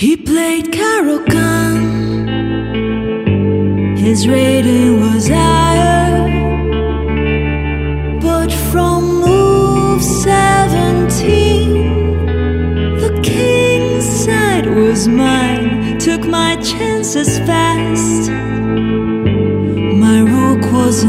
He played Caro-Kann. His rating was higher. But from move 17, the king's side was mine. Took my chances fast. My rook was a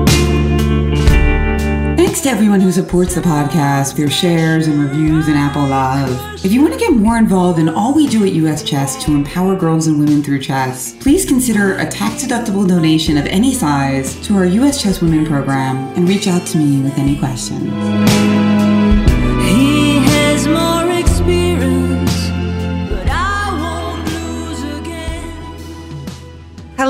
Thanks to everyone who supports the podcast through shares and reviews and Apple Live. If you want to get more involved in all we do at US Chess to empower girls and women through chess, please consider a tax deductible donation of any size to our US Chess Women program and reach out to me with any questions.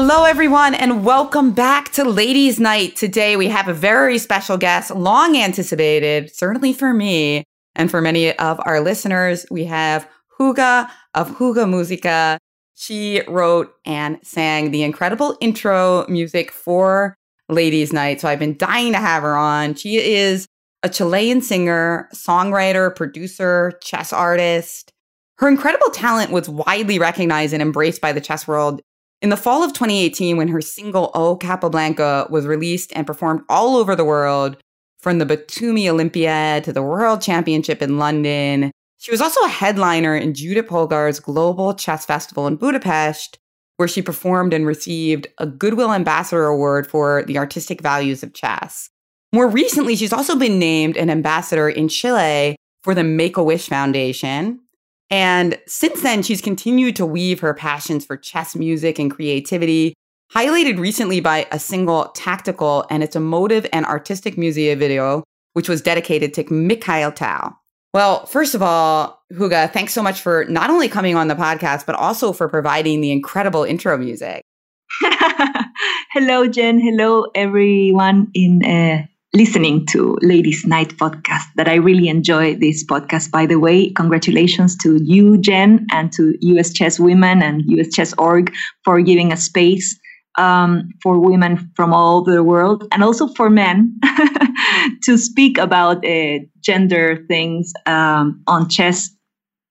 Hello, everyone, and welcome back to Ladies Night. Today, we have a very special guest, long anticipated, certainly for me and for many of our listeners. We have Juga of Juga Musica. She wrote and sang the incredible intro music for Ladies Night. So I've been dying to have her on. She is a Chilean singer, songwriter, producer, chess artist. Her incredible talent was widely recognized and embraced by the chess world in the fall of 2018, when her single O Capablanca was released and performed all over the world, from the Batumi Olympiad to the World Championship in London, she was also a headliner in Judit Polgar's Global Chess Festival in Budapest, where she performed and received a Goodwill Ambassador Award for the artistic values of chess. More recently, she's also been named an ambassador in Chile for the Make a Wish Foundation, and since then, she's continued to weave her passions for chess music and creativity, highlighted recently by a single tactical and its emotive and artistic music video, which was dedicated to Mikhail Tal. Well, first of all, Juga, thanks so much for not only coming on the podcast, but also for providing the incredible intro music. Hello, Jen. Hello, everyone in uh, listening to Ladies Night podcast. That I really enjoy this podcast. By the way, congratulations to you, Jen, and to US Chess Women and US Chess Org for giving a space um, for women from all over the world and also for men to speak about uh, gender things um, on chess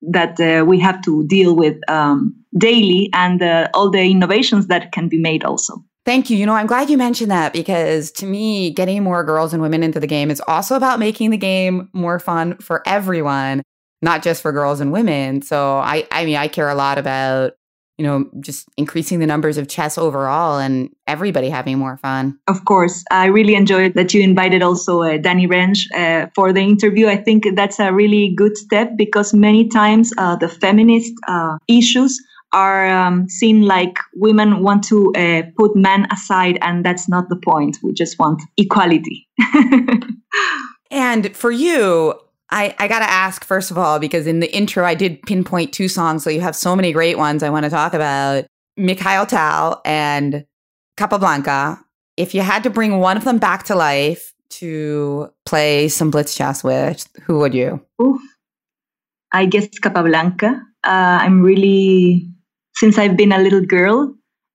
that uh, we have to deal with um, daily and uh, all the innovations that can be made also. Thank you. You know, I'm glad you mentioned that because to me, getting more girls and women into the game is also about making the game more fun for everyone, not just for girls and women. So I I mean, I care a lot about, you know, just increasing the numbers of chess overall and everybody having more fun. Of course, I really enjoyed that you invited also uh, Danny Rensch uh, for the interview. I think that's a really good step because many times uh, the feminist uh, issues are um, seen like women want to uh, put men aside, and that's not the point. We just want equality. And for you, I, I got to ask, first of all, because in the intro, I did pinpoint two songs. So you have so many great ones I want to talk about Mikhail Tal and Capablanca. If you had to bring one of them back to life to play some blitz chess with, who would you? Oof. I guess Capablanca. Uh, I'm really, since I've been a little girl,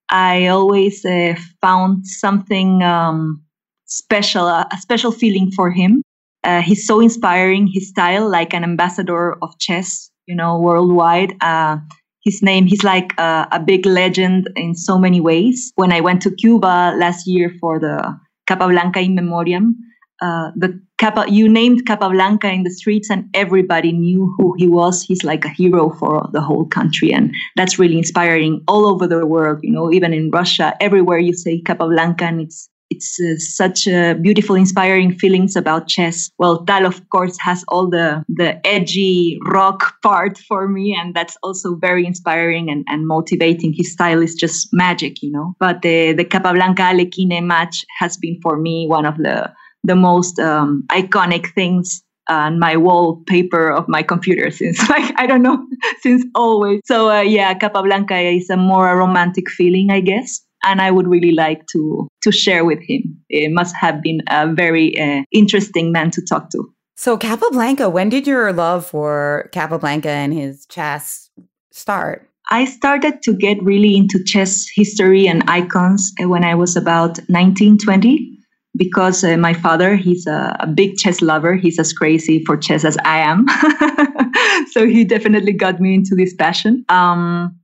I always uh, found something um, special, a, a special feeling for him. Uh, he's so inspiring. His style, like an ambassador of chess, you know, worldwide. Uh, his name, he's like a, a big legend in so many ways. When I went to Cuba last year for the Capablanca in Memoriam, uh, the Capa, you named Capablanca in the streets, and everybody knew who he was. He's like a hero for the whole country, and that's really inspiring all over the world. You know, even in Russia, everywhere you say Capablanca, and it's it's uh, such beautiful, inspiring feelings about chess. Well, Tal, of course, has all the the edgy rock part for me, and that's also very inspiring and, and motivating. His style is just magic, you know. But the the Capablanca Alekhine match has been for me one of the the most um, iconic things on my wallpaper of my computer since like I don't know since always. So uh, yeah, Capablanca is a more romantic feeling, I guess and I would really like to to share with him. It must have been a very uh, interesting man to talk to. So Capablanca, when did your love for Capablanca and his chess start? I started to get really into chess history and icons when I was about 19, 20 because uh, my father he's a, a, big chess lover. He's as crazy for chess as i am. So he definitely got me into this passion. Um,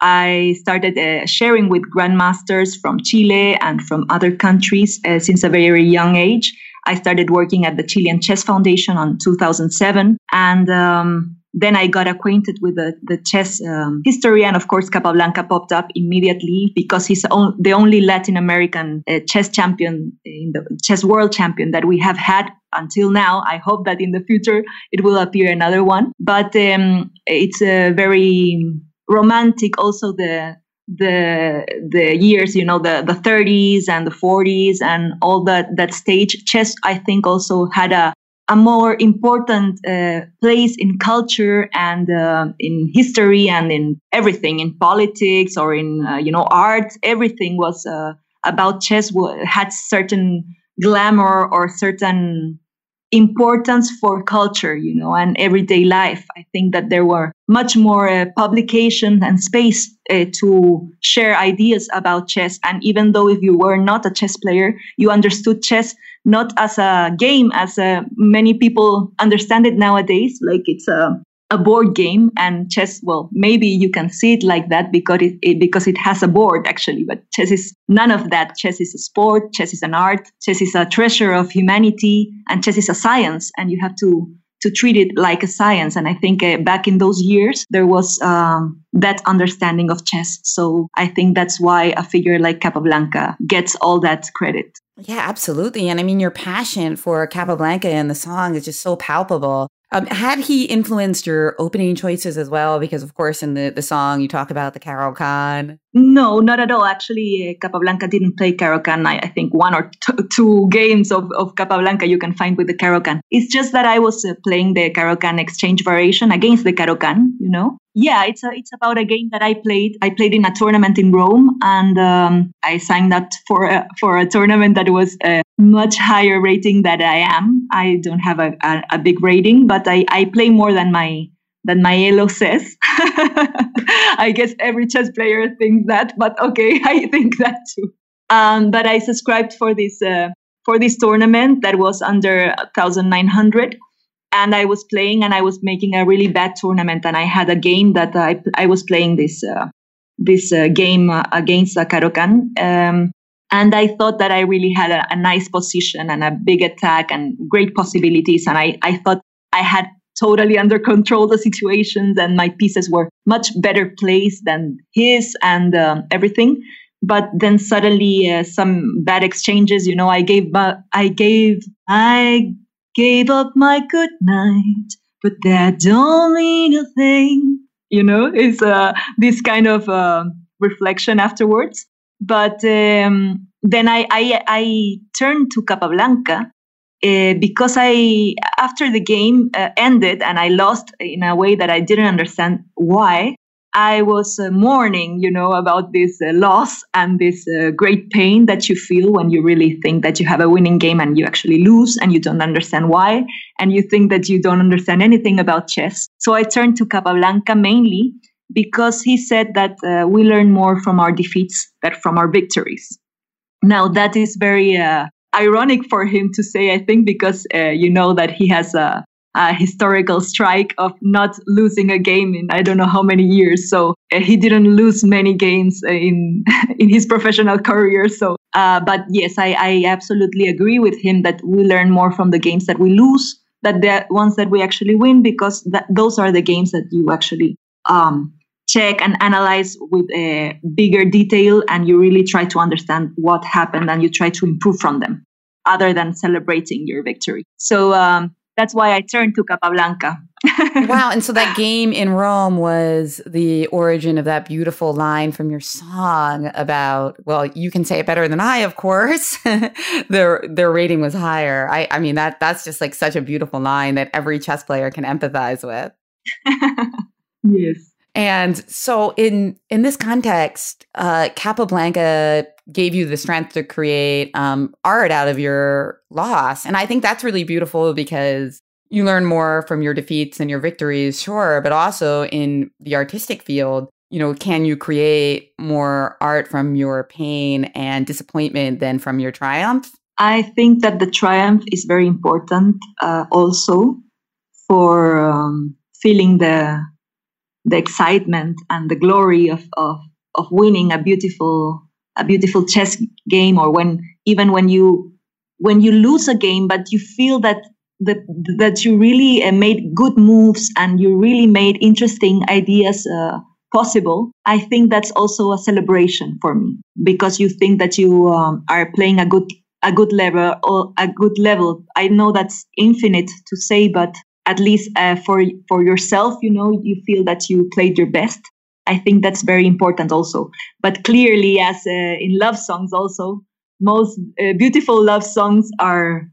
I started uh, sharing with grandmasters from Chile and from other countries uh, since a very young age. I started working at the Chilean Chess Foundation on 2007, and um, then I got acquainted with the, the chess um, history, and of course, Capablanca popped up immediately because he's on, the only Latin American uh, chess champion in the chess world champion that we have had until now. I hope that in the future it will appear another one, but um, it's a very romantic also the the the years you know the the 30s and the 40s and all that that stage chess i think also had a a more important uh, place in culture and uh, in history and in everything in politics or in uh, you know art. Everything was uh, about chess had certain glamour or certain importance for culture, you know, and everyday life. I think that there were much more uh, publication and space uh, to share ideas about chess. And even though if you were not a chess player, you understood chess not as a game, as uh, many people understand it nowadays, like it's a a board game and chess well maybe you can see it like that because it, it, because it has a board actually but chess is none of that chess is a sport chess is an art chess is a treasure of humanity and chess is a science and you have to to treat it like a science and i think uh, back in those years there was um, that understanding of chess so i think that's why a figure like capablanca gets all that credit yeah, absolutely. And I mean, your passion for Capablanca and the song is just so palpable. Um, had he influenced your opening choices as well? Because of course, in the, the song you talk about the Caro-Kann. No, not at all. Actually, uh, Capablanca didn't play Caro-Kann. I, I think one or t- two games of, of Capablanca you can find with the Caro-Kann. It's just that I was uh, playing the Caro-Kann exchange variation against the Caro-Kann, you know. Yeah, it's a, it's about a game that I played. I played in a tournament in Rome, and um, I signed up for a, for a tournament that was a much higher rating than I am. I don't have a, a, a big rating, but I, I play more than my than my elo says. I guess every chess player thinks that, but okay, I think that too. Um, but I subscribed for this uh, for this tournament that was under 1,900, and I was playing and I was making a really bad tournament, and I had a game that I I was playing this uh, this uh, game uh, against Caro-Kann. Um, and I thought that I really had a, a nice position and a big attack and great possibilities. And I, I thought I had totally under control the situations and my pieces were much better placed than his and um, everything. But then suddenly uh, some bad exchanges you know i gave uh, i gave i gave up my good knight but that don't mean a thing. You know it's uh, this kind of uh, reflection afterwards. But um, then I, I i turned to capablanca uh, because I, after the game uh, ended and I lost in a way that I didn't understand why, I was uh, mourning, you know, about this uh, loss and this uh, great pain that you feel when you really think that you have a winning game and you actually lose and you don't understand why. And you think that you don't understand anything about chess. So I turned to Capablanca mainly because he said that we learn more from our defeats than from our victories. Now, that is very ironic for him to say, I think, because uh, you know that he has a, a, historical strike of not losing a game in I don't know how many years. So uh, he didn't lose many games in in his professional career. So, uh, but yes, I, I absolutely agree with him that we learn more from the games that we lose than the ones that we actually win because those are the games that you actually um, check and analyze with a bigger detail and you really try to understand what happened and you try to improve from them other than celebrating your victory so um, that's why I turned to Capablanca. wow. And so that game in Rome was the origin of that beautiful line from your song about, well, you can say it better than I, of course. their their rating was higher. I, I mean that that's just like such a beautiful line that every chess player can empathize with. yes. And so in in this context, uh, Capablanca gave you the strength to create um, art out of your loss, and I think that's really beautiful because you learn more from your defeats and your victories, sure, but also in the artistic field, you know, can you create more art from your pain and disappointment than from your triumph? I think that the triumph is very important uh, also for um, feeling the the excitement and the glory of, of of winning a beautiful a beautiful chess game or when even when you when you lose a game but you feel that that that you really uh, made good moves and you really made interesting ideas uh, possible i think that's also a celebration for me. Because you think that you um, are playing a good a good level or a good level. I know that's infinite to say but at least uh, for for yourself you know you feel that you played your best. I think that's very important also. But clearly as uh, in love songs also most uh, beautiful love songs are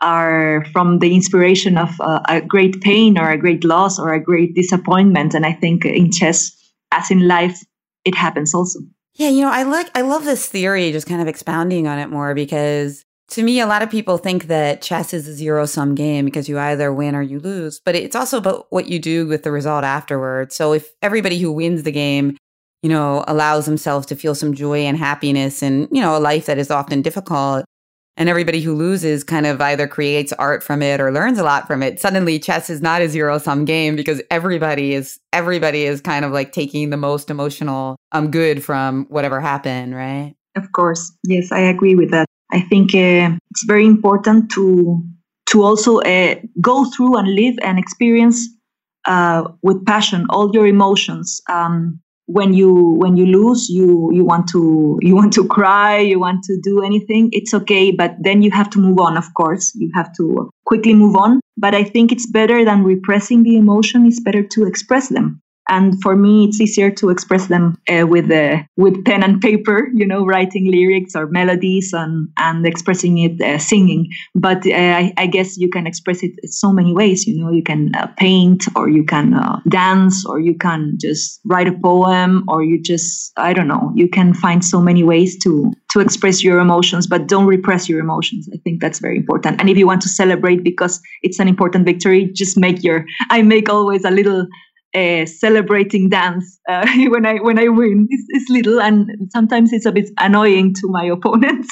are from the inspiration of uh, a great pain or a great loss or a great disappointment. And i think in chess as in life it happens also. Yeah you know i like i love this theory just kind of expounding on it more because to me, a lot of people think that chess is a zero sum game because you either win or you lose, but it's also about what you do with the result afterwards. So if everybody who wins the game, you know, allows themselves to feel some joy and happiness and, you know, a life that is often difficult, and everybody who loses kind of either creates art from it or learns a lot from it, suddenly chess is not a zero sum game because everybody is everybody is kind of like taking the most emotional um good from whatever happened, right? Of course. Yes, I agree with that. I think uh, it's very important to to also uh, go through and live and experience uh, with passion all your emotions. Um, when you when you lose, you you want to you want to cry, you want to do anything. It's okay, but then you have to move on. Of course, you have to quickly move on. But I think it's better than repressing the emotion. It's better to express them and for me it's easier to express them uh, with uh, with pen and paper you know writing lyrics or melodies and and expressing it uh, singing. But uh, I, I, guess you can express it so many ways you know. You can uh, paint or you can uh, dance or you can just write a poem or you just i don't know. You can find so many ways to to express your emotions but don't repress your emotions. I think that's very important. And if you want to celebrate because it's an important victory just make your i make always a little uh, celebrating dance uh, when I when I win. It's, it's, little and sometimes it's a bit annoying to my opponents,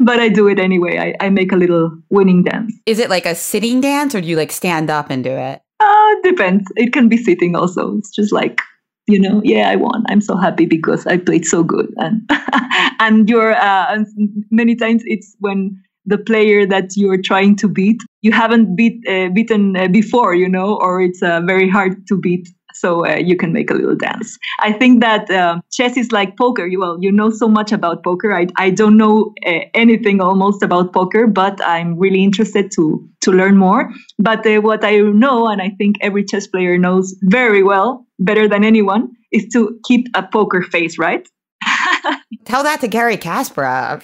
but I do it anyway. I, I make a little winning dance. Is it like a sitting dance, or do you like stand up and do it? Uh, depends. It can be sitting also. It's just like you know, yeah, I won. I'm so happy because I played so good, and and you're uh, and many times it's when the player that you're trying to beat. You haven't beat uh, beaten uh, before you know or it's uh, very hard to beat. So uh, you can make a little dance. I think that uh, chess is like poker. You, well you know so much about poker. I, I don't know uh, anything almost about poker but i'm really interested to to learn more. But what i know and i think every chess player knows very well better than anyone is to keep a poker face right Tell that to Garry Kasparov.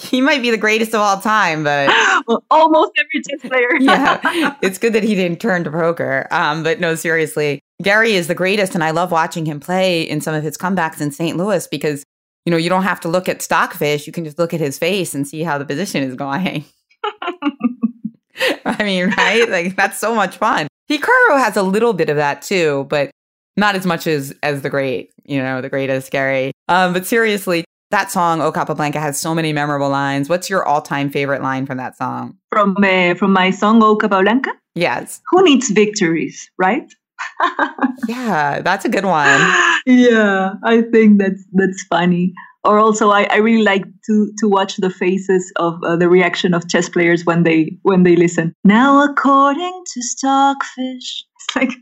he might be the greatest of all time, but well, almost every chess player. yeah, it's good that he didn't turn to poker. Um, but no, seriously, Garry is the greatest, and I love watching him play in some of his comebacks in St. Louis because you know you don't have to look at stockfish; you can just look at his face and see how the position is going. I mean, right? Like that's so much fun. Hikaru has a little bit of that too, but not as much as as the great, you know, the greatest Garry. Um, but seriously, that song "O Capablanca" has so many memorable lines. What's your all-time favorite line from that song? From uh, from my song "O Capablanca." Yes. Who needs victories, right? yeah, that's a good one. yeah, I think that's that's funny. Or also, I, I really like to to watch the faces of uh, the reaction of chess players when they when they listen. Now, according to Stockfish, it's like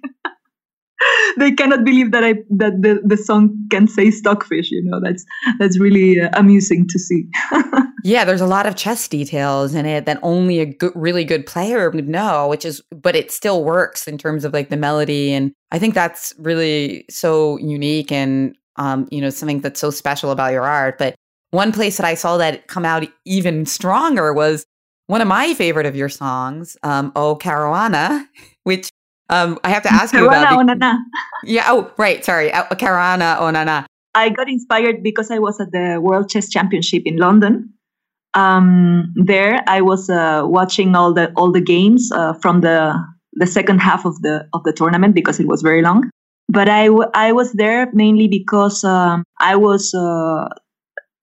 they cannot believe that I that the, the song can say stockfish. You know, that's that's really uh, amusing to see. yeah, there's a lot of chess details in it that only a good, really good player would know. Which is, but it still works in terms of like the melody, and I think that's really so unique and um, you know something that's so special about your art. But one place that I saw that come out even stronger was one of my favorite of your songs, um, "Oh Caruana," um, I have to ask you about. Onana. Yeah. Oh, right. Sorry. Uh, Caruana Onana. I got inspired because I was at the World Chess Championship in London. Um, there, I was uh, watching all the all the games uh, from the the second half of the of the tournament because it was very long. But I, w- I was there mainly because um, I was uh,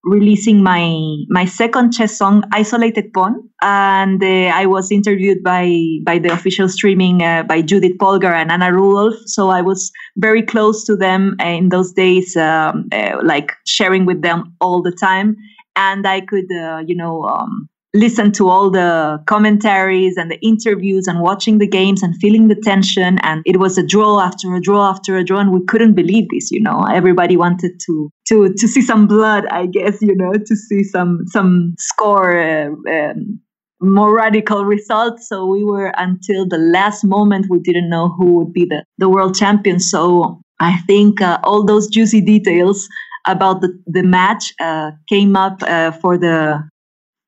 releasing my my second chess song isolated pawn and uh, i was interviewed by by the official streaming uh, by judit polgar and anna rudolf. So i was very close to them in those days um, uh, like sharing with them all the time. And i could uh, you know um, listen to all the commentaries and the interviews and watching the games and feeling the tension. And it was a draw after a draw after a draw and we couldn't believe this you know. Everybody wanted to to to see some blood i guess you know to see some some score uh, um, more radical results. So we were until the last moment we didn't know who would be the the world champion. So i think uh, all those juicy details about the, the match uh, came up uh, for the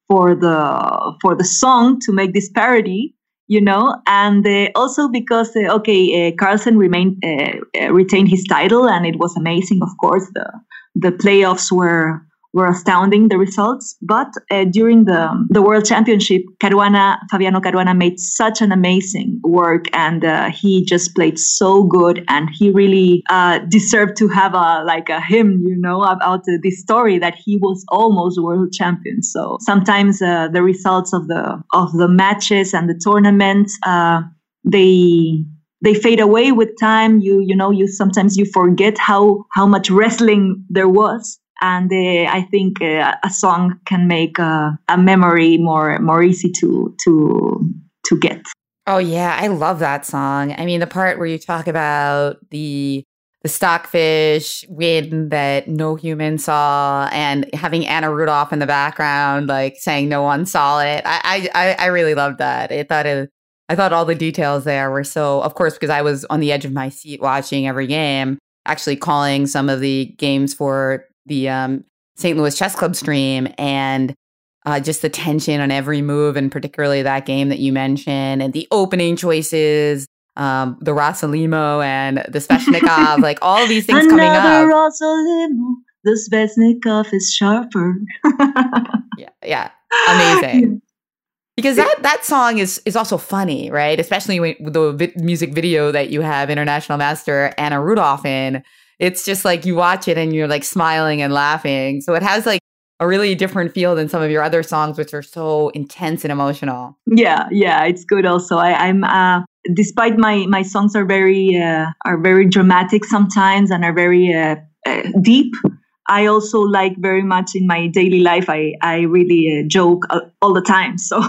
for the for the song to make this parody you know? And uh, also because uh, okay uh, carlsen remained uh, uh, retained his title and it was amazing of course. The the playoffs were were astounding the results. But uh, during the the World Championship, Caruana Fabiano Caruana made such an amazing work, and uh, he just played so good, and he really uh, deserved to have a like a hymn, you know, about this story that he was almost world champion. So sometimes uh, the results of the of the matches and the tournaments uh, they they fade away with time you you know you sometimes you forget how how much wrestling there was and uh, I think uh, a song can make uh, a memory more more easy to to to get. Oh yeah, I love that song. I mean, the part where you talk about the the stockfish win that no human saw, and having Anna Rudolf in the background, like saying no one saw it. I I I really loved that. I thought it. I thought all the details there were so. Of course, because I was on the edge of my seat watching every game, actually calling some of the games for the um, St. Louis Chess Club stream and uh, just the tension on every move, and particularly that game that you mentioned, and the opening choices, um, the Rossolimo and the Sveshnikov, like all these things Another coming up. Rossolimo, the Sveshnikov is sharper. yeah, yeah, amazing. Because that, that song is is also funny, right? Especially with the vi- music video that you have International Master Anna Rudolf in it's just like you watch it and you're like smiling and laughing. So it has like a really different feel than some of your other songs, which are so intense and emotional. Yeah, yeah, it's good. Also, I, am uh, despite my my songs are very uh, are very dramatic sometimes and are very uh, uh deep. I also like very much in my daily life. I I really uh, joke all the time, so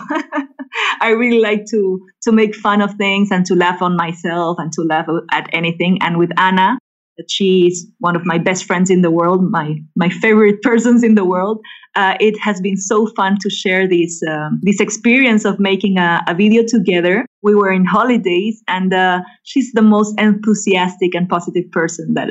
I really like to to make fun of things and to laugh on myself and to laugh at anything. And with Anna, that she is one of my best friends in the world, my my favorite persons in the world. Uh, it has been so fun to share this um, this experience of making a, a, video together. We were in holidays, and uh, she's the most enthusiastic and positive person that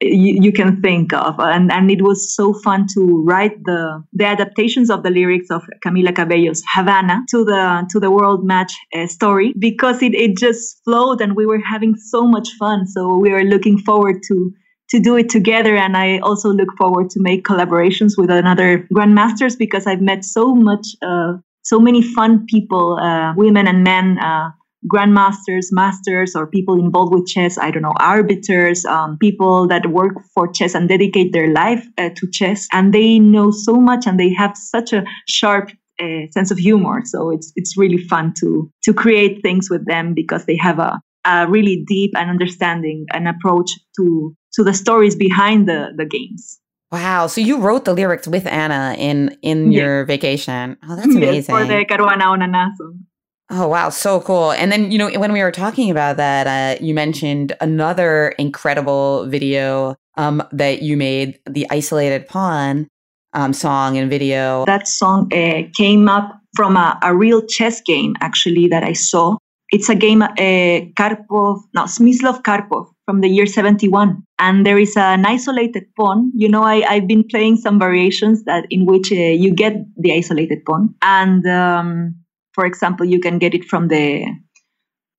you, you, can think of. And and it was so fun to write the the adaptations of the lyrics of Camila Cabello's Havana to the to the world match uh, story because it, it just flowed and we were having so much fun. So we are looking forward to to do it together. And I also look forward to make collaborations with another grandmasters because I've met so much uh, so many fun people uh, women and men uh, grandmasters, masters, or people involved with chess. I don't know, arbiters, um, people that work for chess and dedicate their life uh, to chess, and they know so much and they have such a sharp uh, sense of humor. So it's it's really fun to to create things with them because they have a, a really deep and understanding and approach to to the stories behind the the games. Wow! So you wrote the lyrics with Anna in in your vacation. Oh, that's amazing. Yes, for the Caruana Onana song. Oh wow, so cool! And then you know when we were talking about that, uh, you mentioned another incredible video um, that you made, the isolated pawn um, song and video. That song uh, came up from a, a, real chess game actually that I saw. It's a game, uh, Karpov, no, Smyslov Karpov from the year 71. And there is an isolated pawn. You know, I, I've been playing some variations that in which uh, you get the isolated pawn. And um, for example, you can get it from the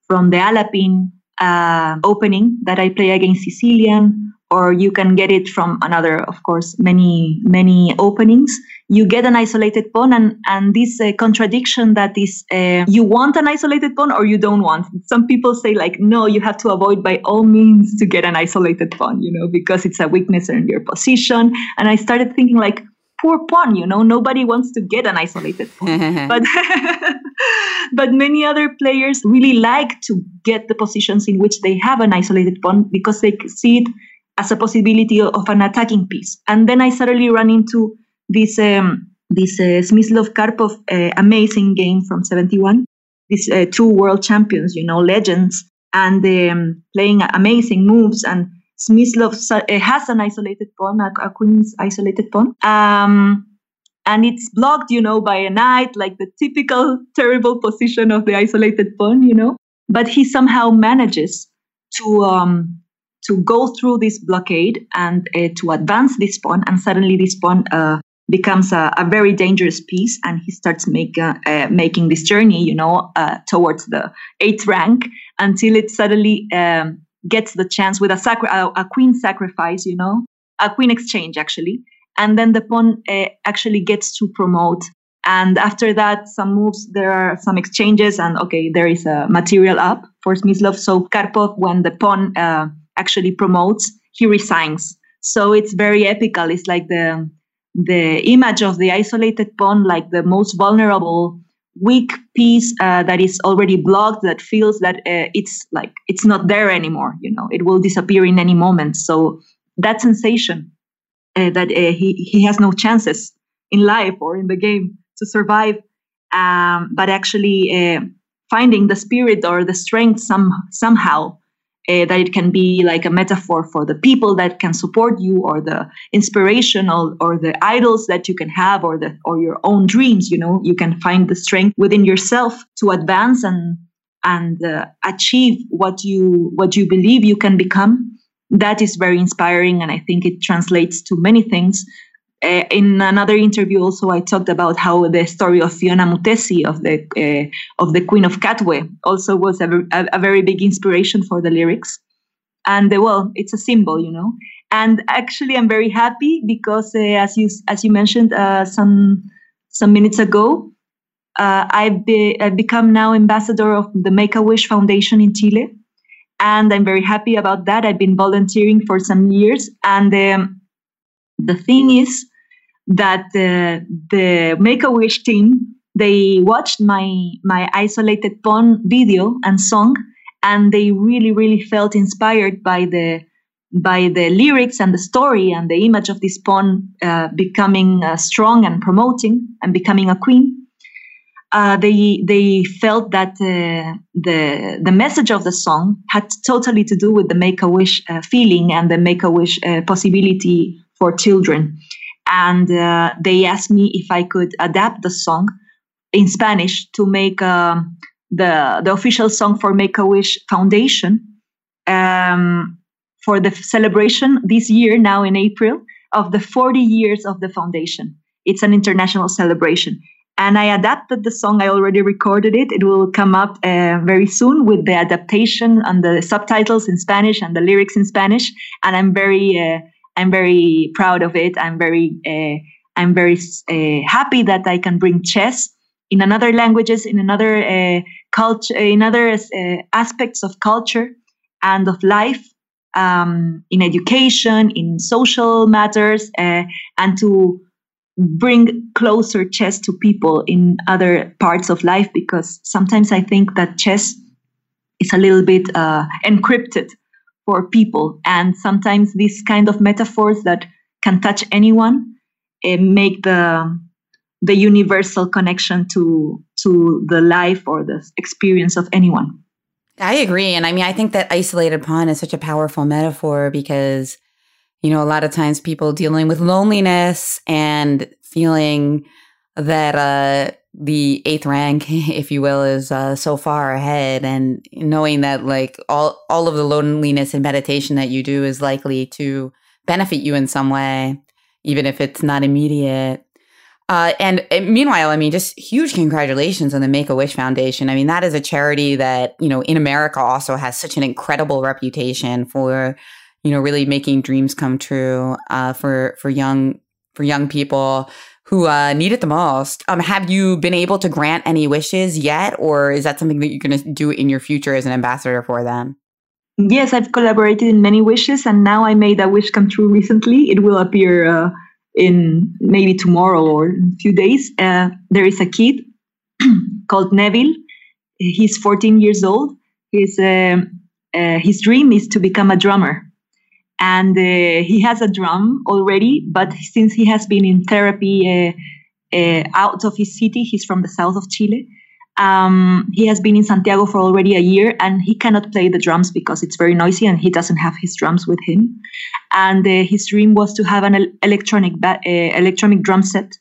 from the Alapin uh, opening that I play against Sicilian, or you can get it from another, of course, many many openings. You get an isolated pawn, and and this uh, contradiction that is, uh, you want an isolated pawn or you don't want. Some people say like, no, you have to avoid by all means to get an isolated pawn, you know, because it's a weakness in your position. And I started thinking like, poor pawn you know? Nobody wants to get an isolated pawn but but many other players really like to get the positions in which they have an isolated pawn because they see it as a possibility of an attacking piece. And then i suddenly run into this um, this uh, Smyslov Karpov uh, amazing game from 71 these uh, two world champions you know legends and um, playing amazing moves and Smyslov has an isolated pawn, a, a queen's isolated pawn. Um, and it's blocked, you know, by a knight, like the typical terrible position of the isolated pawn, you know. But he somehow manages to um, to go through this blockade and uh, to advance this pawn, and suddenly this pawn uh, becomes a, a, very dangerous piece, and he starts make, uh, uh making this journey, you know, uh, towards the eighth rank until it suddenly um, gets the chance with a, sacri- a, a, queen sacrifice, you know, a queen exchange actually. And then the pawn uh, actually gets to promote. And after that, some moves, there are some exchanges, and okay, there is a material up for Smyslov. So Karpov, when the pawn uh, actually promotes, he resigns. So it's very epical. It's like the the image of the isolated pawn, like the most vulnerable weak piece uh, that is already blocked that feels that uh, it's like it's not there anymore you know it will disappear in any moment. So that sensation uh, that uh, he, he has no chances in life or in the game to survive um, but actually uh, finding the spirit or the strength some somehow uh, that it can be like a metaphor for the people that can support you or the inspirational or the idols that you can have or the or your own dreams you know? You can find the strength within yourself to advance and and uh, achieve what you what you believe you can become. That is very inspiring and i think it translates to many things uh, in another interview, also I talked about how the story of Phiona Mutesi of the uh, of the Queen of Katwe also was a, a, very big inspiration for the lyrics. And uh, well, it's a symbol, you know. And actually, I'm very happy because, as you as you mentioned uh, some some minutes ago, uh, I've, be, I've become now ambassador of the Make a Wish Foundation in Chile, and I'm very happy about that. I've been volunteering for some years, and um, the thing is that uh, the Make a Wish team they watched my my isolated pawn video and song, and they really really felt inspired by the by the lyrics and the story and the image of this pawn uh, becoming uh, strong and promoting and becoming a queen. Uh, they they felt that uh, the the message of the song had totally to do with the Make a Wish uh, feeling and the Make a Wish uh, possibility for children and uh, they asked me if I could adapt the song in Spanish to make um, the the official song for Make a Wish Foundation um, for the celebration this year, now in April, of the 40 years of the foundation. It's an international celebration. And I adapted the song. I already recorded it. It will come up uh, very soon with the adaptation and the subtitles in Spanish and the lyrics in Spanish. And I'm very uh, I'm very proud of it. I'm very uh, I'm very uh, happy that I can bring chess in another languages, in another uh, culture, in other aspects of culture and of life, um, in education, in social matters, and to bring closer chess to people in other parts of life. Because sometimes I think that chess is a little bit uh, encrypted for people. And sometimes these kind of metaphors that can touch anyone uh, make the the universal connection to to the life or the experience of anyone. I agree. And I mean, I think that isolated pawn is such a powerful metaphor because, you know, a lot of times people dealing with loneliness and feeling that uh, the eighth rank, if you will, is uh, so far ahead, and knowing that like all all of the loneliness and meditation that you do is likely to benefit you in some way, even if it's not immediate. Uh, and, and, meanwhile, I mean, just huge congratulations on the Make a Wish Foundation. I mean, that is a charity that, you know, in America also has such an incredible reputation for, you know, really making dreams come true uh, for for young for young people who uh, need it the most. Um, have you been able to grant any wishes yet, or is that something that you're going to do in your future as an ambassador for them? Yes, I've collaborated in many wishes, and now I made a wish come true recently. It will appear uh, in maybe tomorrow or a few days. Uh, there is a kid called Neville. He's 14 years old. His uh, uh, his dream is to become a drummer, and uh, he has a drum already. But since he has been in therapy uh, uh, out of his city, he's from the south of Chile. Um, he has been in Santiago for already a year and he cannot play the drums because it's very noisy and he doesn't have his drums with him. And uh, his dream was to have an electronic ba- uh, electronic drum set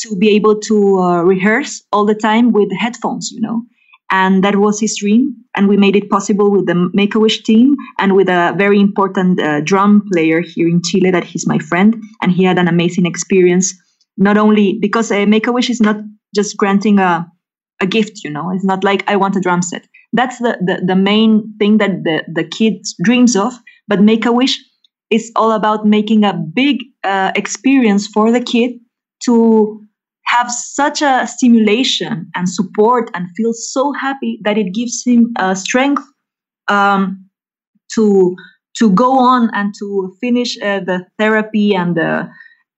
to be able to uh, rehearse all the time with headphones, you know. And that was his dream. And we made it possible with the Make a Wish team and with a very important uh, drum player here in Chile that he's my friend. And he had an amazing experience, not only because uh, Make a Wish is not just granting a a gift you know it's not like i want a drum set that's the the, the main thing that the, the kid dreams of but make a wish is all about making a big uh, experience for the kid to have such a stimulation and support and feel so happy that it gives him uh, strength um, to to go on and to finish uh, the therapy and the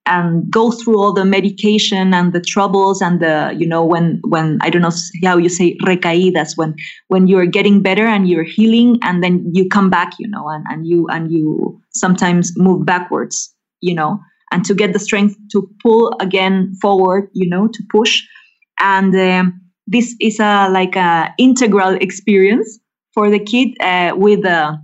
and go through all the medication and the troubles and the you know when when i don't know how you say recaídas when when you're getting better and you're healing and then you come back you know and, and you and you sometimes move backwards you know and to get the strength to pull again forward you know to push and um, this is a like a integral experience for the kid uh, with uh,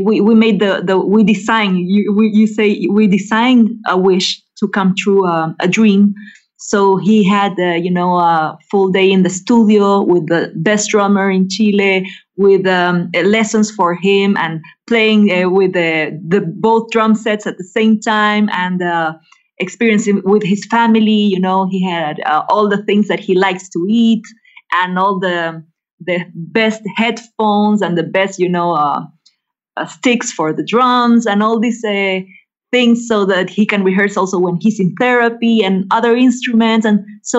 we, we made the, the we design you, we, you say we design a wish to come true uh, a dream. So he had, uh, you know, a full day in the studio with the best drummer in Chile, with um, lessons for him and playing uh, with the, the both drum sets at the same time and uh, experiencing with his family. You know, he had uh, all the things that he likes to eat and all the the best headphones and the best, you know, uh, uh, sticks for the drums and all these things so that he can rehearse also when he's in therapy and other instruments. And so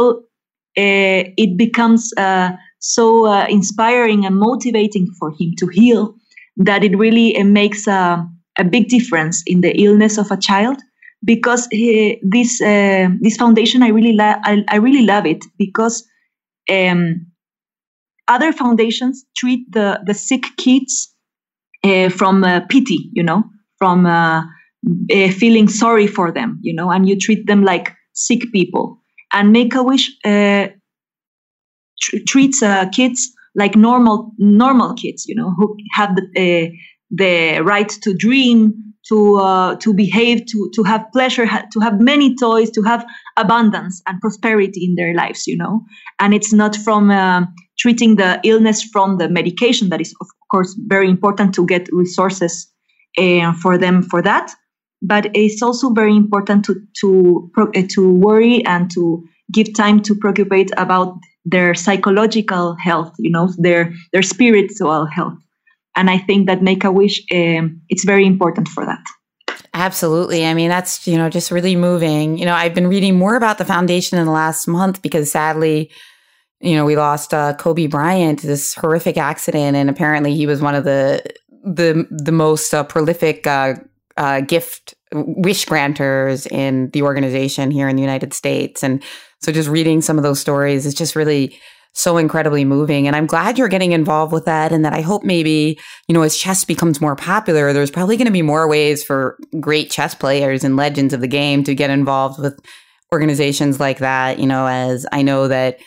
uh, it becomes uh, so uh, inspiring and motivating for him to heal that it really uh, makes a, a, big difference in the illness of a child. Because he, this uh, this foundation I really la- I, I, really love it because um, other foundations treat the the sick kids uh, from pity you know from uh, feeling sorry for them, you know, and you treat them like sick people. And Make a Wish uh, tr- treats uh, kids like normal normal kids, you know, who have the uh, the right to dream, to uh, to behave, to to have pleasure, ha- to have many toys, to have abundance and prosperity in their lives, you know. And it's not from uh, treating the illness from the medication that is, of course, very important to get resources uh, for them for that but it's also very important to to uh, to worry and to give time to preoccupate about their psychological health you know their their spiritual health and i think that make a wish um, it's very important for that Absolutely. I mean, that's, you know, just really moving. You know, I've been reading more about the foundation in the last month because sadly, you know, we lost uh, Kobe Bryant, to this horrific accident. And apparently he was one of the, the, the most uh, prolific uh, uh, gift wish granters in the organization here in the United States. And so just reading some of those stories is just really so incredibly moving. And I'm glad you're getting involved with that. And that I hope maybe, you know, as chess becomes more popular, there's probably going to be more ways for great chess players and legends of the game to get involved with organizations like that, you know, as I know that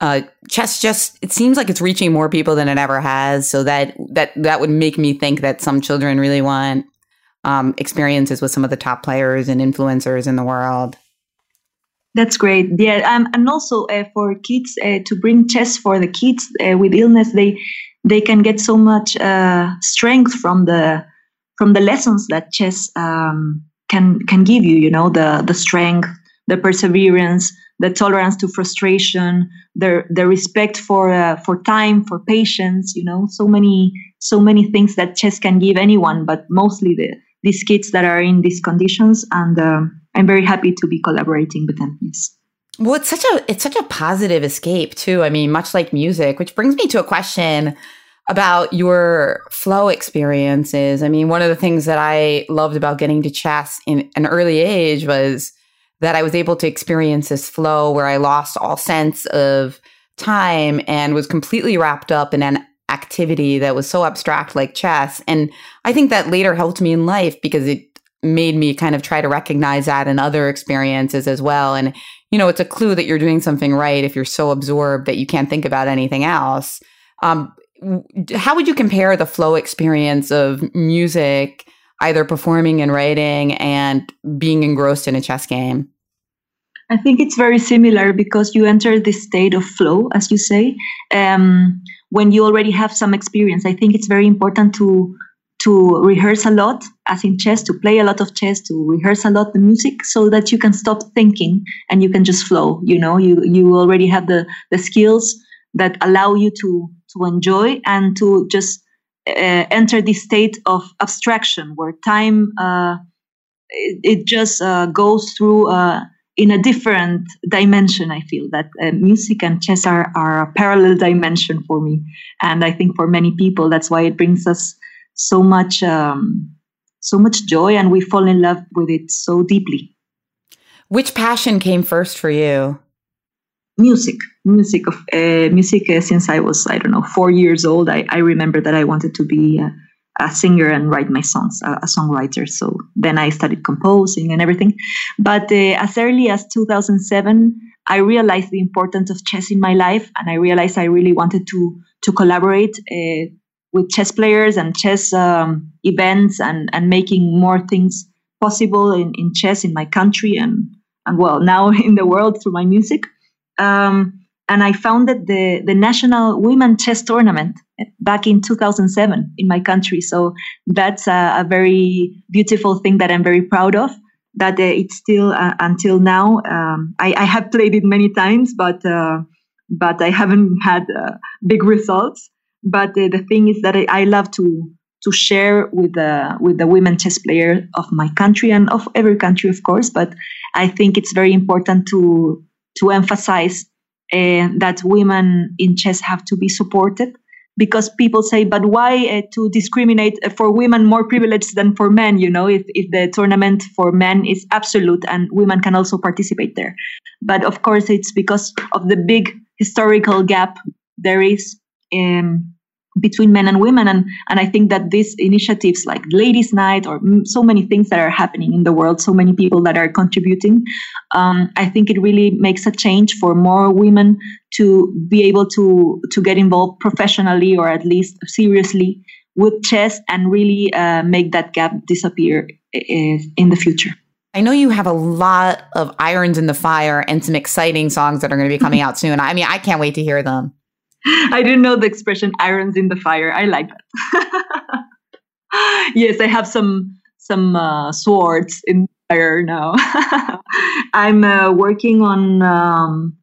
uh, chess just it seems like it's reaching more people than it ever has. So that that that would make me think that some children really want um, experiences with some of the top players and influencers in the world. That's great. Yeah, um, and also uh, for kids uh, to bring chess for the kids uh, with illness, they they can get so much uh, strength from the from the lessons that chess um, can can give you. You know, the the strength, the perseverance, the tolerance to frustration, the the respect for uh, for time, for patience. You know, so many so many things that chess can give anyone, but mostly the these kids that are in these conditions. And uh, I'm very happy to be collaborating with them. Yes. Well, it's such a it's such a positive escape too. I mean, much like music, which brings me to a question about your flow experiences. I mean, one of the things that I loved about getting to chess in an early age was that I was able to experience this flow where I lost all sense of time and was completely wrapped up in an activity that was so abstract like chess. And I think that later helped me in life because it made me kind of try to recognize that in other experiences as well. And, you know, it's a clue that you're doing something right if you're so absorbed that you can't think about anything else. Um, how would you compare the flow experience of music, either performing and writing, and being engrossed in a chess game? I think it's very similar because you enter this state of flow, as you say. Um, when you already have some experience. I think it's very important to to rehearse a lot, as in chess, to play a lot of chess, to rehearse a lot the music, so that you can stop thinking and you can just flow. You know, you you already have the the skills that allow you to to enjoy and to just uh, enter this state of abstraction where time uh, it, it, just uh, goes through uh, in a different dimension i feel that uh, music and chess are, are a parallel dimension for me. And i think for many people that's why it brings us so much um, so much joy and we fall in love with it so deeply. Which passion came first for you? Music. Music of uh, music uh, since i was i don't know four years old i, I remember that i wanted to be uh, a singer and write my songs, a, a songwriter. So then I started composing and everything. But uh, as early as 2007, I realized the importance of chess in my life, and I realized I really wanted to to collaborate uh, with chess players and chess um, events and and making more things possible in, in chess in my country and and well now in the world through my music. Um, and I founded the, the National Women Chess Tournament back in 2007 in my country. So that's a, a very beautiful thing that I'm very proud of. That uh, it's still uh, until now. Um, I, I, have played it many times, but uh, but I haven't had uh, big results. But uh, the thing is that I, I, love to to share with the with the women chess player of my country and of every country, of course. But I think it's very important to to emphasize uh, that women in chess have to be supported. Because people say but why uh, to discriminate for women more privileged than for men? You know if, if the tournament for men is absolute and women can also participate there. But of course it's because of the big historical gap there is um, between men and women and and i think that these initiatives like ladies night or so many things that are happening in the world so many people that are contributing um, i think it really makes a change for more women to be able to to get involved professionally or at least seriously with chess and really uh, make that gap disappear in the future I know you have a lot of irons in the fire and some exciting songs that are going to be coming out soon. I mean, I can't wait to hear them. I didn't know the expression irons in the fire. I like that. yes, I have some some uh, swords in fire now. I'm uh, working on um,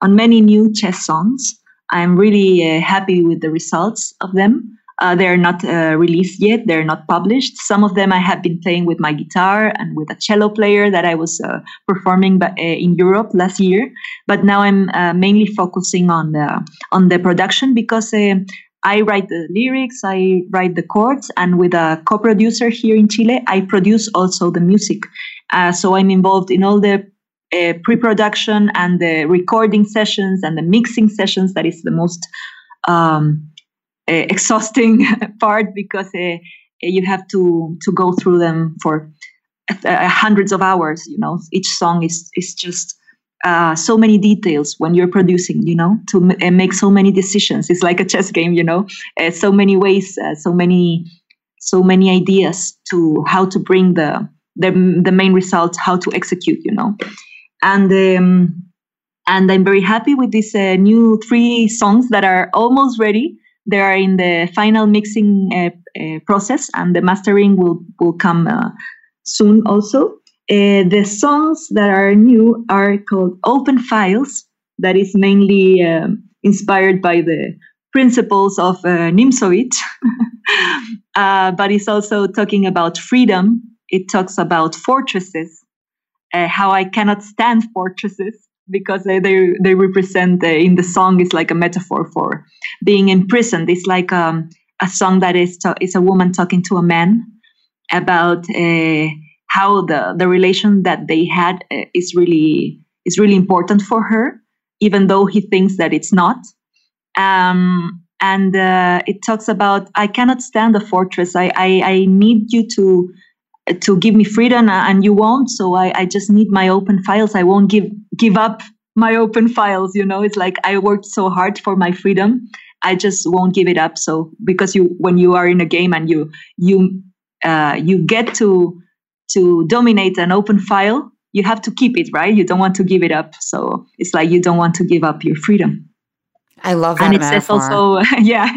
on many new chess songs. I'm really uh, happy with the results of them. Uh, they're not uh, released yet. They're not published. Some of them I have been playing with my guitar and with a cello player that I was uh, performing uh, in Europe last year. But now I'm uh, mainly focusing on the on the production because uh, I write the lyrics, I write the chords, and with a co-producer here in Chile, I produce also the music. so I'm involved in all the pre-production and the recording sessions and the mixing sessions. That is the most um, exhausting part because uh, you have to to go through them for uh, hundreds of hours. You know, each song is is just uh, so many details when you're producing, you know, to m- make so many decisions. It's like a chess game, you know, uh, so many ways, uh, so many, so many ideas to how to bring the the, the main results, how to execute, you know, and um, and I'm very happy with these uh, new three songs that are almost ready. They are in the final mixing uh, process, and the mastering will will come soon also. Uh, the songs that are new are called Open Files, that is mainly um, inspired by the principles of uh, uh, but it's also talking about freedom. It talks about fortresses, uh, how I cannot stand fortresses because they, they, represent, in the song, is like a metaphor for being imprisoned. It's like um, a song that is, to- is a woman talking to a man about uh, how the the relation that they had uh, is really is really important for her, even though he thinks that it's not. Um, and uh, it talks about I cannot stand the fortress. I, I, I need you to to give me freedom, and you won't. So I, I just need my open files. I won't give give up my open files. You know, it's like I worked so hard for my freedom. I just won't give it up. So because you when you are in a game and you you uh, you get to to dominate an open file, you have to keep it, right? You don't want to give it up. So it's like you don't want to give up your freedom. I love that. And it metaphor. says also, yeah,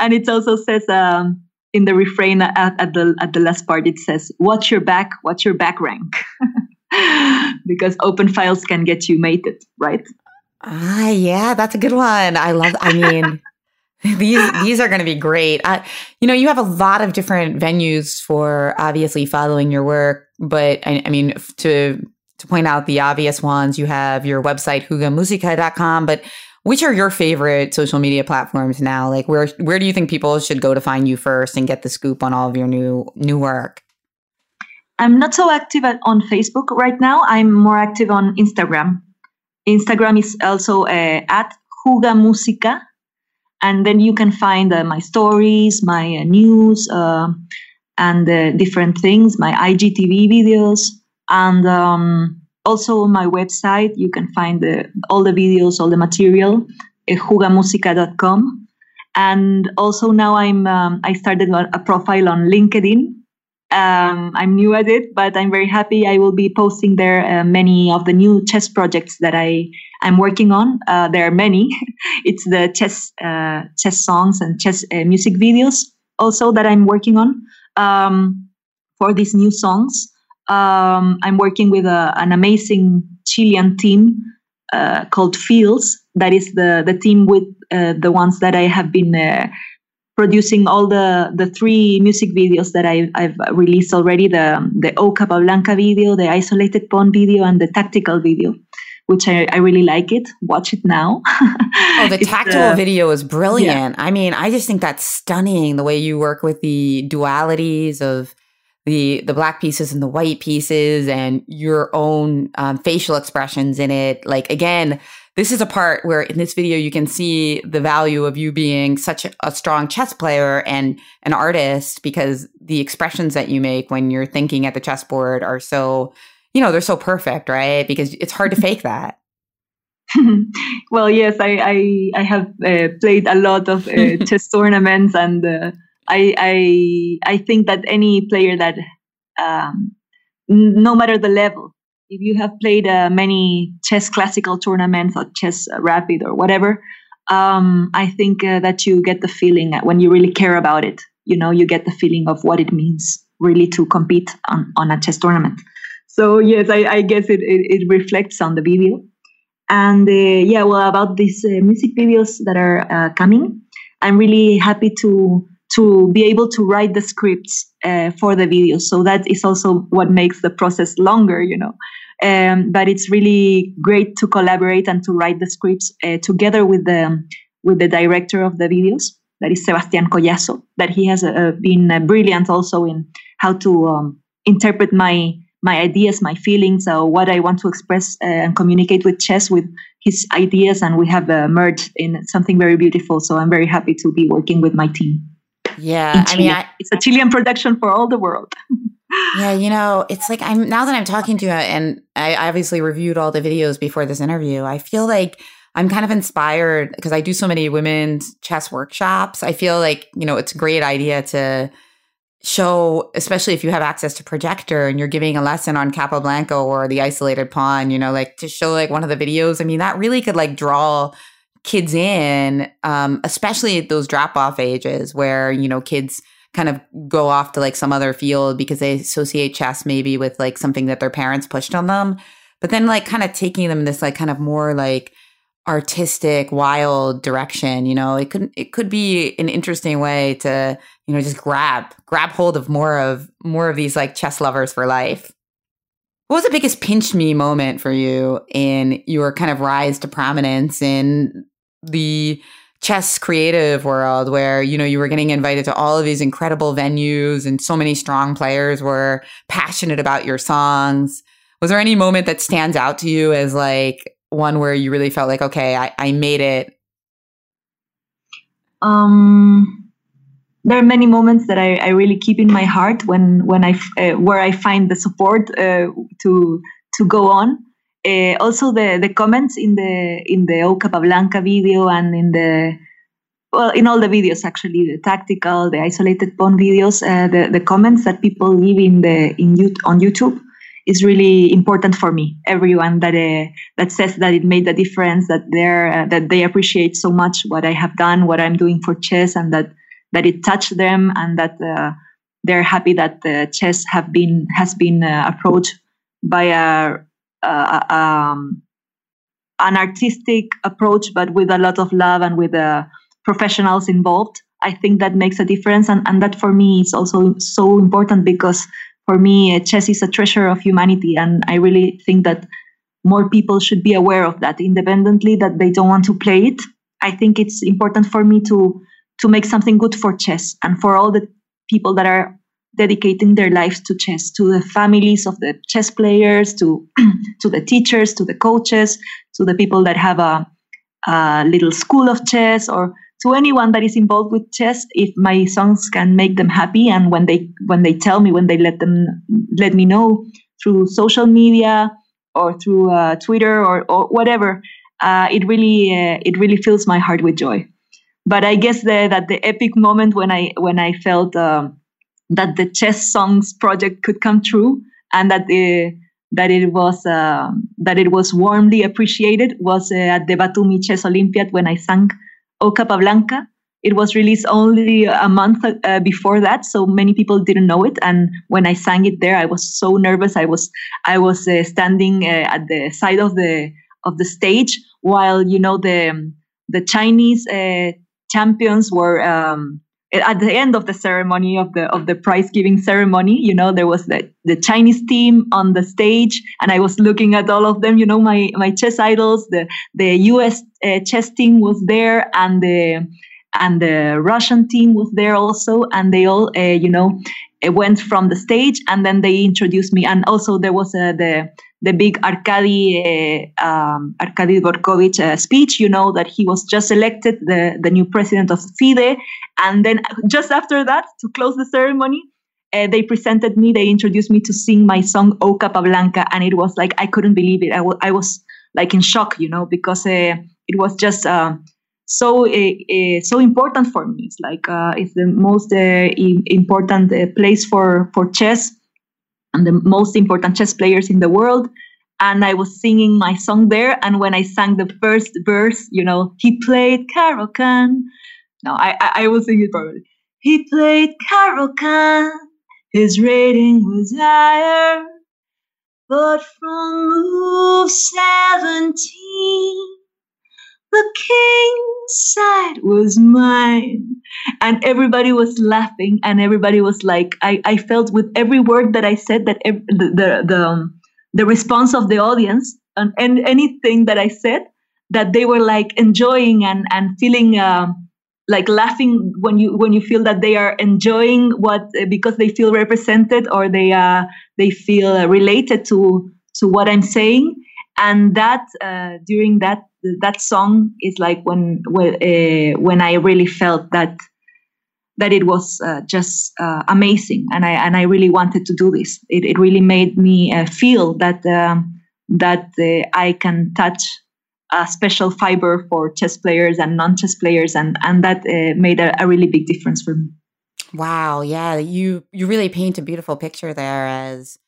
and it also says um, in the refrain at, at the at the last part, it says, "Watch your back, watch your back rank," because open files can get you mated, right? Ah, yeah, that's a good one. I love. I mean. these these are going to be great. You know, you have a lot of different venues for obviously following your work, but I, I mean to to point out the obvious ones, you have your website jugamusica.com, but which are your favorite social media platforms now? Like where where do you think people should go to find you first and get the scoop on all of your new new work? I'm not so active at, on Facebook right now. I'm more active on Instagram. Instagram is also uh, at Juga Musica, and then you can find uh, my stories, my uh, news, uh, and uh, different things, my IGTV videos, and um, also on my website. You can find the, all the videos, all the material, uh, jugamusica.com. And also now I'm um, I started a profile on LinkedIn. Um, I'm new at it, but I'm very happy. I will be posting there uh, many of the new chess projects that I I'm working on. Uh, there are many. it's the chess uh, chess songs and chess uh, music videos also that I'm working on um, for these new songs. Um, I'm working with a, an amazing Chilean team uh, called Fields. That is the the team with uh, the ones that I have been uh, producing all the the three music videos that I, I've released already. The the O Capablanca video, the isolated pawn video, and the tactical video which I, I really like it. Watch it now. oh, the tactical uh, video is brilliant. Yeah. I mean, I just think that's stunning the way you work with the dualities of the the black pieces and the white pieces and your own um, facial expressions in it. Like again, this is a part where in this video you can see the value of you being such a, strong chess player and an artist because the expressions that you make when you're thinking at the chessboard are so you know, they're so perfect, right? Because it's hard to fake that. well, yes, I I, I have uh, played a lot of uh, chess tournaments, and uh, I I I think that any player that, um, no matter the level, if you have played uh, many chess classical tournaments or chess rapid or whatever, um, I think uh, that you get the feeling when you really care about it. You know, you get the feeling of what it means really to compete on, on a chess tournament. So yes, I, I guess it, it, it, reflects on the video. And uh, yeah, well, about these uh, music videos that are uh, coming, I'm really happy to to be able to write the scripts uh, for the videos. So that is also what makes the process longer, you know. Um, but it's really great to collaborate and to write the scripts uh, together with the with the director of the videos, that is Sebastián Collazo. That he has uh, been brilliant also in how to um, interpret my my ideas, my feelings, uh, what I want to express uh, and communicate with chess with his ideas, and we have uh, merged in something very beautiful. So I'm very happy to be working with my team. Yeah, I mean, I, it's a Chilean production for all the world. yeah, you know, it's like I'm now that I'm talking to you, and I obviously reviewed all the videos before this interview. I feel like I'm kind of inspired because I do so many women's chess workshops. I feel like, you know, it's a great idea to show, especially if you have access to projector and you're giving a lesson on Capablanca or the isolated pawn, you know, like to show like one of the videos. I mean, that really could like draw kids in, um, especially at those drop off ages where, you know, kids kind of go off to like some other field because they associate chess maybe with like something that their parents pushed on them. But then like kind of taking them this like kind of more like artistic, wild direction, you know, it could it could be an interesting way to, you know, just grab grab hold of more of more of these like chess lovers for life. What was the biggest pinch me moment for you in your kind of rise to prominence in the chess creative world where you know you were getting invited to all of these incredible venues and so many strong players were passionate about your songs. Was there any moment that stands out to you as like one where you really felt like okay i, I made it um there are many moments that I, I really keep in my heart when when I uh, where I find the support uh, to to go on uh, also the the comments in the in the O Capablanca video and in the well in all the videos actually the tactical the isolated pawn videos uh, the the comments that people leave in the in on YouTube is really important for me. Everyone that uh, that says that it made a difference that they're uh, that they appreciate so much what I have done what I'm doing for chess and that that it touched them and that uh, they're happy that chess have been has been approached by a uh, um, an artistic approach, but with a lot of love and with uh, professionals involved. I think that makes a difference, and, and that for me is also so important because for me, uh, chess is a treasure of humanity, and I really think that more people should be aware of that independently that they don't want to play it. I think it's important for me to to make something good for chess and for all the people that are dedicating their lives to chess, to the families of the chess players, to to the teachers, to the coaches, to the people that have a, a little school of chess, or to anyone that is involved with chess. If my songs can make them happy, and when they when they tell me, when they let them let me know through social media or through uh, Twitter or, or whatever, uh, it really uh, it really fills my heart with joy. But I guess the, that the epic moment when I when I felt um, that the chess songs project could come true and that the that it was uh, that it was warmly appreciated was uh, at the Batumi Chess Olympiad when I sang O Capablanca. It was released only a month uh, before that, so many people didn't know it. And when I sang it there, I was so nervous. I was I was uh, standing uh, at the side of the of the stage while you know the the Chinese uh, champions were um, at the end of the ceremony of the of the prize giving ceremony you know there was the, the chinese team on the stage and i was looking at all of them you know my my chess idols the the us uh, chess team was there and the and the russian team was there also and they all uh, you know went from the stage and then they introduced me. And also there was uh, the the big Arkady uh, um, Arkady uh, speech. You know that he was just elected the the new president of FIDE, and then just after that, to close the ceremony, uh, they presented me. They introduced me to sing my song "O Capablanca," and it was like I couldn't believe it. I, w- I was like in shock, you know, because uh, it was just. Uh, so uh, so important for me. It's like it's the most important place for for chess and the most important chess players in the world. And I was singing my song there. And when I sang the first verse, you know, he played Caro-Kann. No, I, I, I will sing it probably. He played Caro-Kann. His rating was higher. But from move 17, the king's side was mine. And everybody was laughing, and everybody was like, I, I felt with every word that I said that every, the, the, the, um, the response of the audience and, and anything that I said, that they were like enjoying and, and feeling. Um, like laughing when you when you feel that they are enjoying what because they feel represented or they uh they feel related to to what I'm saying and that uh, during that that song is like when when uh, when I really felt that that it was uh, just uh, amazing, and I and I really wanted to do this. It, it really made me uh, feel that um, that uh, I can touch a special fiber for chess players and non-chess players, and and that uh, made a, a really big difference for me. Wow, yeah, you you really paint a beautiful picture there as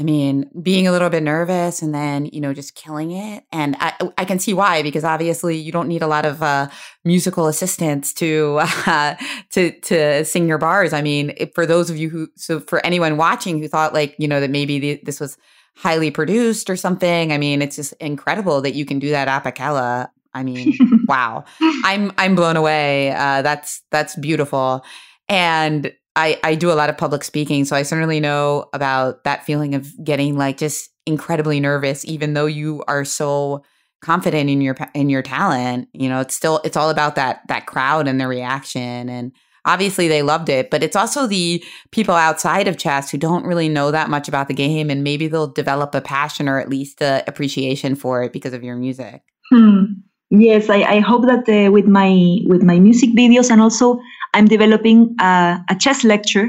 I mean, being a little bit nervous and then, you know, just killing it. And I, I can see why, because obviously you don't need a lot of uh, musical assistance to, uh, to, to sing your bars. I mean, for those of you who, so for anyone watching who thought like, you know, that maybe the, this was highly produced or something, I mean, it's just incredible that you can do that a cappella. I mean, wow. I'm, I'm blown away. Uh, that's, that's beautiful. And I, I do a lot of public speaking, so I certainly know about that feeling of getting like just incredibly nervous, even though you are so confident in your in your talent. You know, it's still it's all about that that crowd and their reaction, and obviously they loved it. But it's also the people outside of chess who don't really know that much about the game, and maybe they'll develop a passion or at least a appreciation for it because of your music. Hmm. Yes, I, I hope that uh, with my with my music videos and also I'm developing a, a chess lecture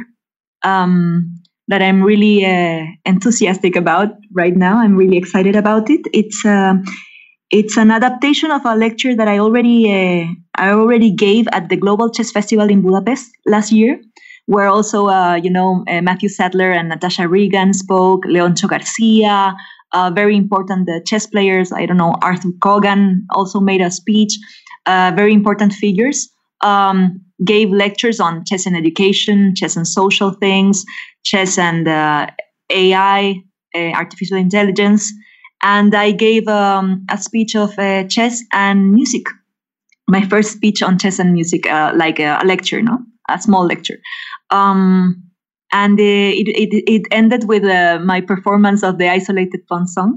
um, that I'm really uh, enthusiastic about right now. I'm really excited about it. It's uh, it's an adaptation of a lecture that I already uh, I already gave at the Global Chess Festival in Budapest last year, where also uh, you know uh, Matthew Sadler and Natasha Regan spoke, Leontxo Garcia, uh, very important chess players. I don't know Arthur Kogan also made a speech. very important figures. Um, gave lectures on chess and education, chess and social things, chess and uh, AI, uh, artificial intelligence. And I gave um, a speech of uh, chess and music. My first speech on chess and music, uh, like a, lecture, no, a small lecture. Um, and uh, it, it, it ended with uh, my performance of the isolated pawn song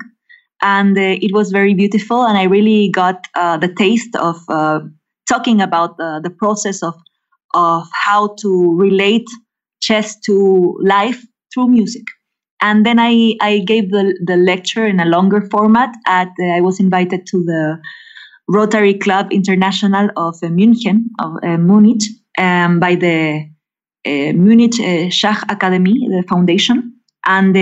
and uh, it was very beautiful and i really got uh, the taste of uh, talking about the process of of how to relate chess to life through music. And then I, I gave the, the lecture in a longer format. At uh, I was invited to the Rotary Club International of uh, of uh, Munich, um, by the uh, Munich uh, Schach Academy, the foundation, and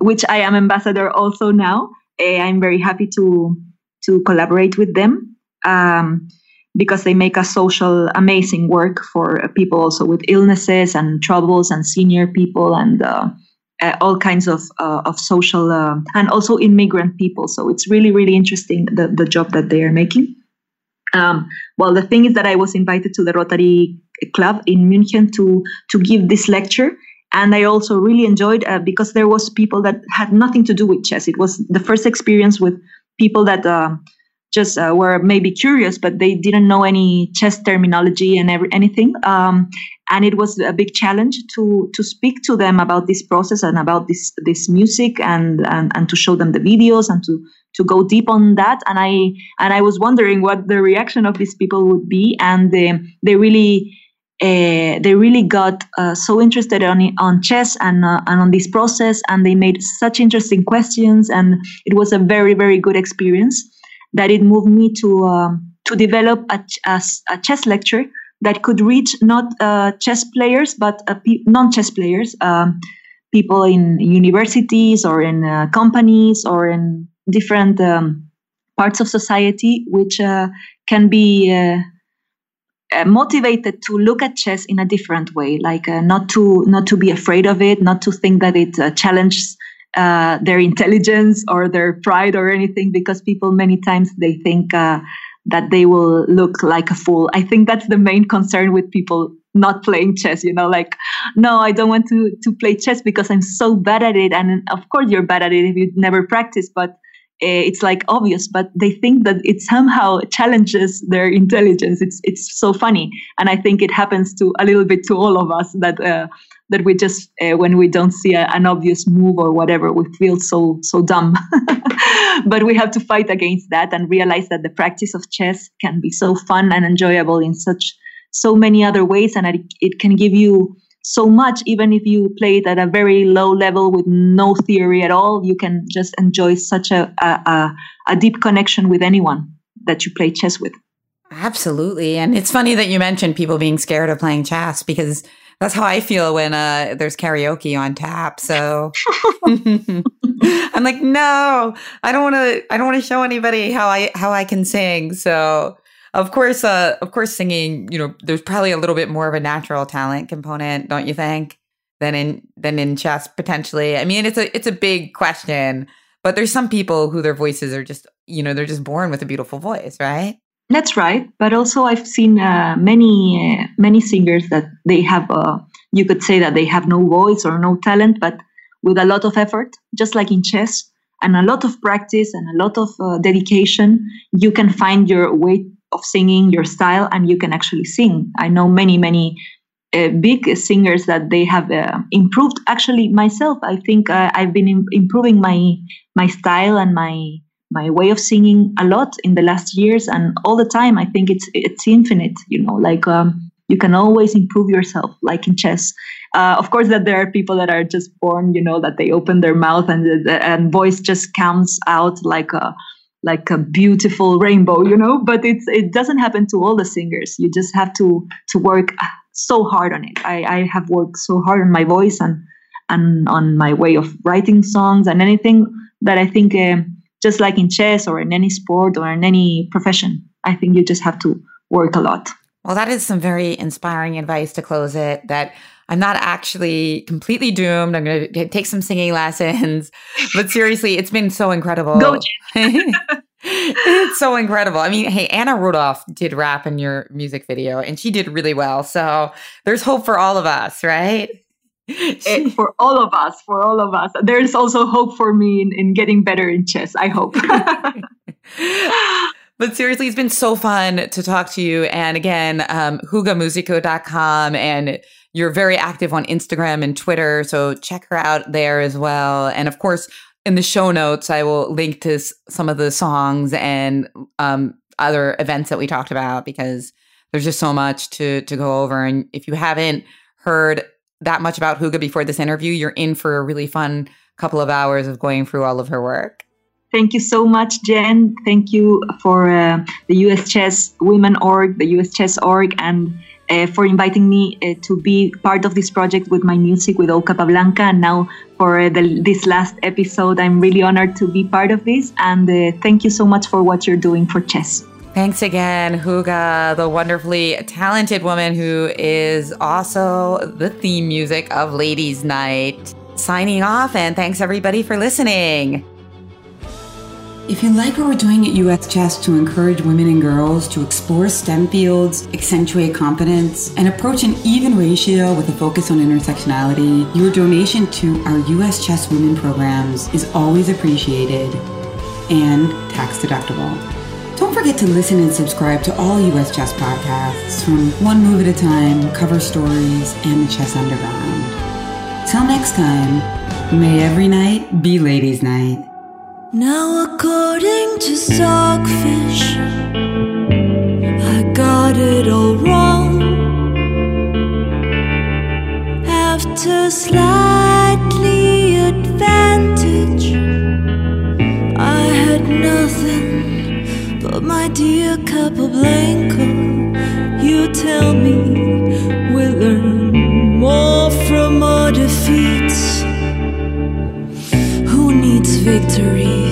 which I am ambassador also now. I'm very happy to to collaborate with them. Um, because they make a social amazing work for people also with illnesses and troubles and senior people and uh, uh, all kinds of uh, of social uh, and also immigrant people. So it's really really interesting the the job that they are making. Um, well, the thing is that I was invited to the Rotary Club in München to to give this lecture, and I also really enjoyed uh, because there was people that had nothing to do with chess. It was the first experience with people that uh, just uh, were maybe curious, but they didn't know any chess terminology and every, anything. Um, and it was a big challenge to to speak to them about this process and about this this music and and, and to show them the videos and to to go deep on that. And I and I was wondering what the reaction of these people would be, and they, they really. Uh, they really got uh, so interested on on chess and uh, and on this process, and they made such interesting questions, and it was a very very good experience that it moved me to um, to develop a, a, a, chess lecture that could reach not uh, chess players but uh, pe- non-chess players, um, people in universities or in uh, companies or in different um, parts of society, which uh, can be uh, uh, motivated to look at chess in a different way, like not to not to be afraid of it, not to think that it challenges uh, their intelligence or their pride or anything because people many times they think uh, that they will look like a fool. I think that's the main concern with people not playing chess you know like no i don't want to to play chess because i'm so bad at it. And of course you're bad at it if you never practice but it's like obvious but they think that it somehow challenges their intelligence. It's it's so funny and i think it happens to a little bit to all of us that uh, that we just uh, when we don't see a, an obvious move or whatever we feel so so dumb. But we have to fight against that and realize that the practice of chess can be so fun and enjoyable in such so many other ways and it, it can give you so much even if you play it at a very low level with no theory at all you can just enjoy such a, a, a deep connection with anyone that you play chess with Absolutely. And it's funny that you mentioned people being scared of playing chess because that's how I feel when uh, there's karaoke on tap. So I'm like, no, I don't want to. I don't want to show anybody how I how I can sing. So of course, uh, of course, singing. You know, there's probably a little bit more of a natural talent component, don't you think, than in than in chess potentially. I mean, it's a it's a big question, but there's some people who their voices are just you know they're just born with a beautiful voice, right? That's right. But also, I've seen uh, many uh, many singers that they have. Uh, you could say that they have no voice or no talent, but with a lot of effort, just like in chess, and a lot of practice and a lot of uh, dedication, you can find your way of singing, your style, and you can actually sing. I know many many uh, big singers that they have uh, improved. Actually, myself, I think I've been Im- improving my my style and my my way of singing a lot in the last years and all the time i think it's it's infinite you know like um, you can always improve yourself like in chess uh, of course that there are people that are just born you know that they open their mouth and and voice just comes out like a like a beautiful rainbow you know but it's it doesn't happen to all the singers you just have to to work so hard on it i i have worked so hard on my voice and and on my way of writing songs and anything that i think uh, just like in chess or in any sport or in any profession. I think you just have to work a lot. Well, that is some very inspiring advice to close it. That I'm not actually completely doomed. I'm going to take some singing lessons. But seriously, it's been so incredible. Go, it's so incredible. I mean, hey, Anna Rudolf did rap in your music video and she did really well. So there's hope for all of us, right? it, for all of us, for all of us. There's also hope for me in, in getting better in chess, I hope. but seriously, it's been so fun to talk to you. And again, um, jugamusica.com and you're very active on Instagram and Twitter. So check her out there as well. And of course, in the show notes, I will link to some of the songs and um, other events that we talked about because there's just so much to to go over. And if you haven't heard that much about Juga before this interview, you're in for a really fun couple of hours of going through all of her work. Thank you so much, Jen. Thank you for uh, the US Chess Women org, the US Chess org, and uh, for inviting me uh, to be part of this project with my music with O Capablanca. And now for uh, the, this last episode, I'm really honored to be part of this. And uh, thank you so much for what you're doing for chess. Thanks again, Juga, the wonderfully talented woman who is also the theme music of Ladies' Night. Signing off, and thanks everybody for listening. If you like what we're doing at US Chess to encourage women and girls to explore STEM fields, accentuate competence, and approach an even ratio with a focus on intersectionality, your donation to our US Chess Women programs is always appreciated and tax deductible. Don't forget to listen and subscribe to all US Chess podcasts from One Move at a Time, Cover Stories, and the Chess Underground. Till next time, may every night be ladies' night. Now, according to Stockfish, I got it all wrong. After slightly advantage, I had nothing but my dear Capablanca. You tell me we learn more from our defeats. Who needs victory?